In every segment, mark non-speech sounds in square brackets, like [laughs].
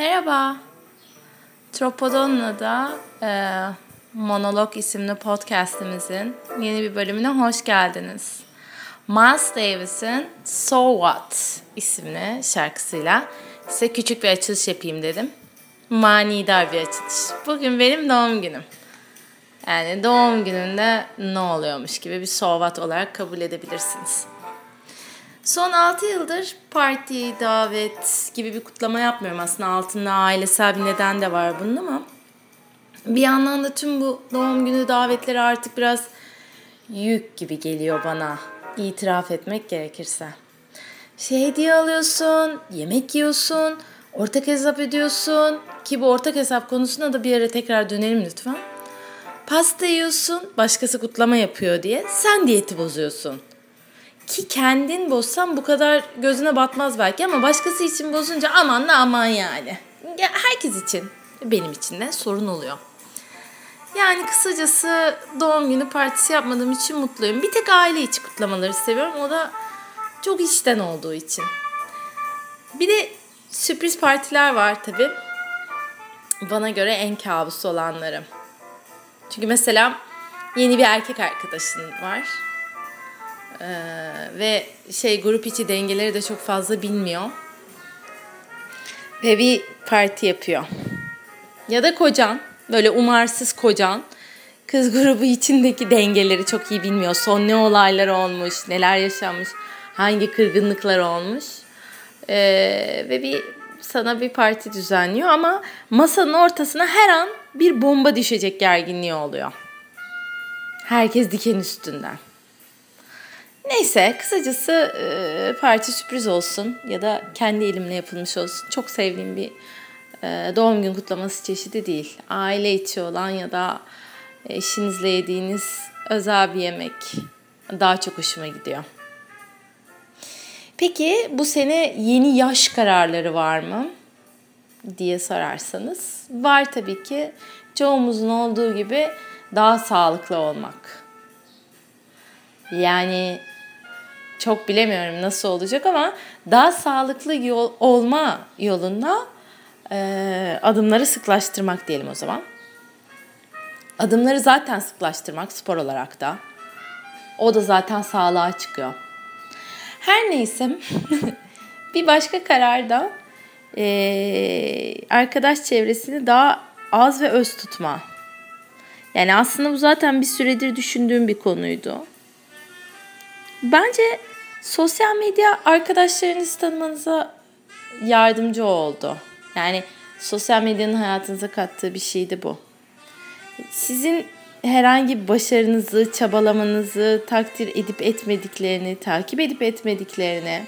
Merhaba. Tropodon'la e, Monolog isimli podcastimizin yeni bir bölümüne hoş geldiniz. Miles Davis'in So What isimli şarkısıyla size küçük bir açılış yapayım dedim. Manidar bir açılış. Bugün benim doğum günüm. Yani doğum gününde ne oluyormuş gibi bir so what olarak kabul edebilirsiniz. Son 6 yıldır parti, davet gibi bir kutlama yapmıyorum. Aslında altında ailesel bir neden de var bunun ama bir yandan da tüm bu doğum günü davetleri artık biraz yük gibi geliyor bana. itiraf etmek gerekirse. Şey hediye alıyorsun, yemek yiyorsun, ortak hesap ödüyorsun. Ki bu ortak hesap konusuna da bir yere tekrar dönelim lütfen. Pasta yiyorsun, başkası kutlama yapıyor diye sen diyeti bozuyorsun. Ki kendin bozsan bu kadar gözüne batmaz belki ama başkası için bozunca aman da aman yani. Herkes için, benim için de sorun oluyor. Yani kısacası doğum günü partisi yapmadığım için mutluyum. Bir tek aile içi kutlamaları seviyorum. O da çok içten olduğu için. Bir de sürpriz partiler var tabii. Bana göre en kabusu olanlarım. Çünkü mesela yeni bir erkek arkadaşın var. Ee, ve şey grup içi dengeleri de çok fazla bilmiyor. Ve bir parti yapıyor. Ya da kocan, böyle umarsız kocan kız grubu içindeki dengeleri çok iyi bilmiyor. Son ne olaylar olmuş, neler yaşanmış, hangi kırgınlıklar olmuş. Ee, ve bir sana bir parti düzenliyor ama masanın ortasına her an bir bomba düşecek gerginliği oluyor. Herkes diken üstünden. Neyse kısacası e, parti sürpriz olsun ya da kendi elimle yapılmış olsun. Çok sevdiğim bir e, doğum gün kutlaması çeşidi değil. Aile içi olan ya da eşinizle yediğiniz özel bir yemek daha çok hoşuma gidiyor. Peki bu sene yeni yaş kararları var mı? diye sorarsanız var tabii ki. Çoğumuzun olduğu gibi daha sağlıklı olmak. Yani çok bilemiyorum nasıl olacak ama daha sağlıklı yol olma yolunda e, adımları sıklaştırmak diyelim o zaman. Adımları zaten sıklaştırmak spor olarak da. O da zaten sağlığa çıkıyor. Her neyse [laughs] bir başka karar da e, arkadaş çevresini daha az ve öz tutma. Yani aslında bu zaten bir süredir düşündüğüm bir konuydu. Bence sosyal medya arkadaşlarınızı tanımanıza yardımcı oldu. Yani sosyal medyanın hayatınıza kattığı bir şeydi bu. Sizin herhangi bir başarınızı, çabalamanızı takdir edip etmediklerini, takip edip etmediklerini,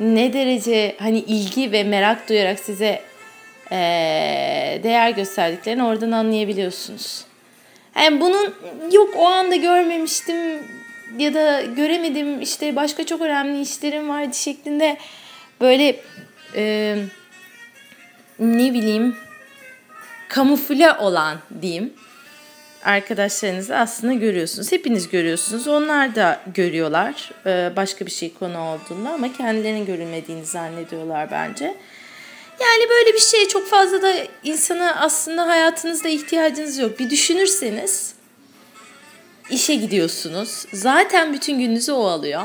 ne derece hani ilgi ve merak duyarak size e, değer gösterdiklerini oradan anlayabiliyorsunuz. Yani bunun yok o anda görmemiştim ya da göremedim işte başka çok önemli işlerim vardı şeklinde böyle e, ne bileyim kamufle olan diyeyim arkadaşlarınızı aslında görüyorsunuz. Hepiniz görüyorsunuz. Onlar da görüyorlar başka bir şey konu olduğunda ama kendilerinin görülmediğini zannediyorlar bence. Yani böyle bir şeye çok fazla da insana aslında hayatınızda ihtiyacınız yok. Bir düşünürseniz işe gidiyorsunuz. Zaten bütün gününüzü o alıyor.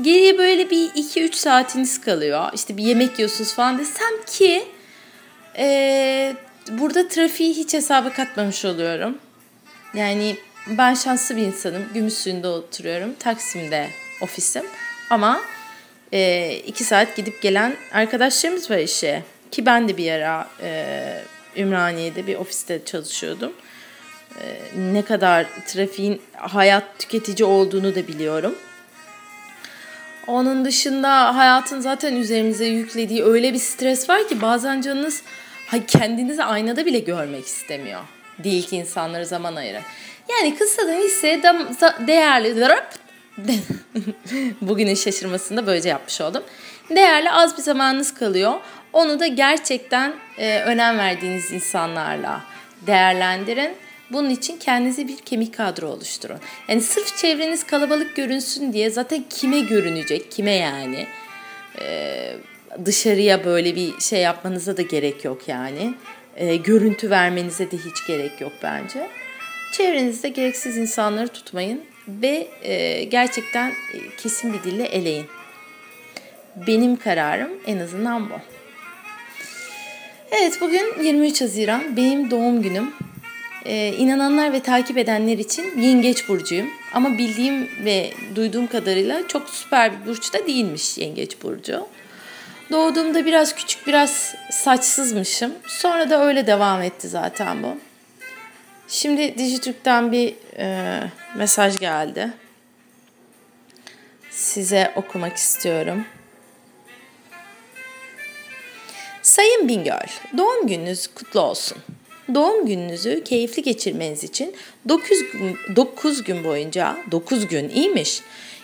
Geriye böyle bir 2-3 saatiniz kalıyor. İşte bir yemek yiyorsunuz falan desem ki e, burada trafiği hiç hesaba katmamış oluyorum. Yani ben şanslı bir insanım. Gümüşsuyu'nda oturuyorum. Taksim'de ofisim. Ama e, iki saat gidip gelen arkadaşlarımız var işe. Ki ben de bir ara e, Ümraniye'de bir ofiste çalışıyordum. E, ne kadar trafiğin hayat tüketici olduğunu da biliyorum. Onun dışında hayatın zaten üzerimize yüklediği öyle bir stres var ki bazen canınız kendinizi aynada bile görmek istemiyor. Değil ki insanları zaman ayırın. Yani kısadan ise değerli [laughs] bugünün şaşırmasında böylece yapmış oldum. Değerli az bir zamanınız kalıyor. Onu da gerçekten e, önem verdiğiniz insanlarla değerlendirin. Bunun için kendinize bir kemik kadro oluşturun. Yani sırf çevreniz kalabalık görünsün diye zaten kime görünecek, kime yani? Ee, dışarıya böyle bir şey yapmanıza da gerek yok yani. E, görüntü vermenize de hiç gerek yok bence. Çevrenizde gereksiz insanları tutmayın ve e, gerçekten e, kesin bir dille eleyin. Benim kararım en azından bu. Evet bugün 23 Haziran benim doğum günüm. Ee, inananlar ve takip edenler için yengeç burcuyum. Ama bildiğim ve duyduğum kadarıyla çok süper bir burç da değilmiş yengeç burcu. Doğduğumda biraz küçük biraz saçsızmışım. Sonra da öyle devam etti zaten bu. Şimdi Dijitürk'ten bir e, mesaj geldi. Size okumak istiyorum. Sayın Bingöl, doğum gününüz kutlu olsun. Doğum gününüzü keyifli geçirmeniz için 9 gün, 9 gün boyunca, 9 gün iyiymiş.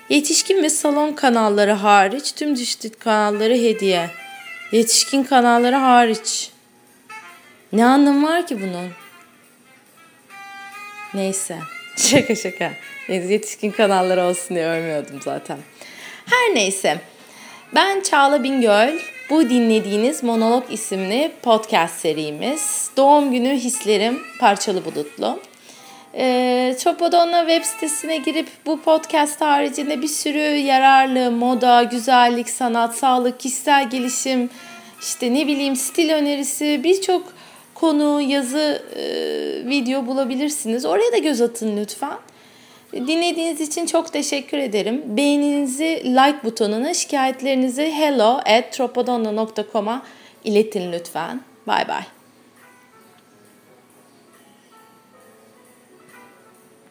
Yetişkin ve salon kanalları hariç tüm dijital kanalları hediye. Yetişkin kanalları hariç. Ne anlamı var ki bunun? Neyse. [laughs] Şaka şaka. Yetişkin kanalları olsun diye ölmüyordum zaten. Her neyse. Ben Çağla Bingöl. Bu dinlediğiniz Monolog isimli podcast serimiz. Doğum günü hislerim parçalı bulutlu. Ee, Çopodonna web sitesine girip bu podcast haricinde bir sürü yararlı moda, güzellik, sanat, sağlık, kişisel gelişim, işte ne bileyim stil önerisi birçok konu, yazı, e, video bulabilirsiniz. Oraya da göz atın lütfen. Dinlediğiniz için çok teşekkür ederim. Beğeninizi like butonuna, şikayetlerinizi hello at tropodonna.com'a iletin lütfen. Bay bay.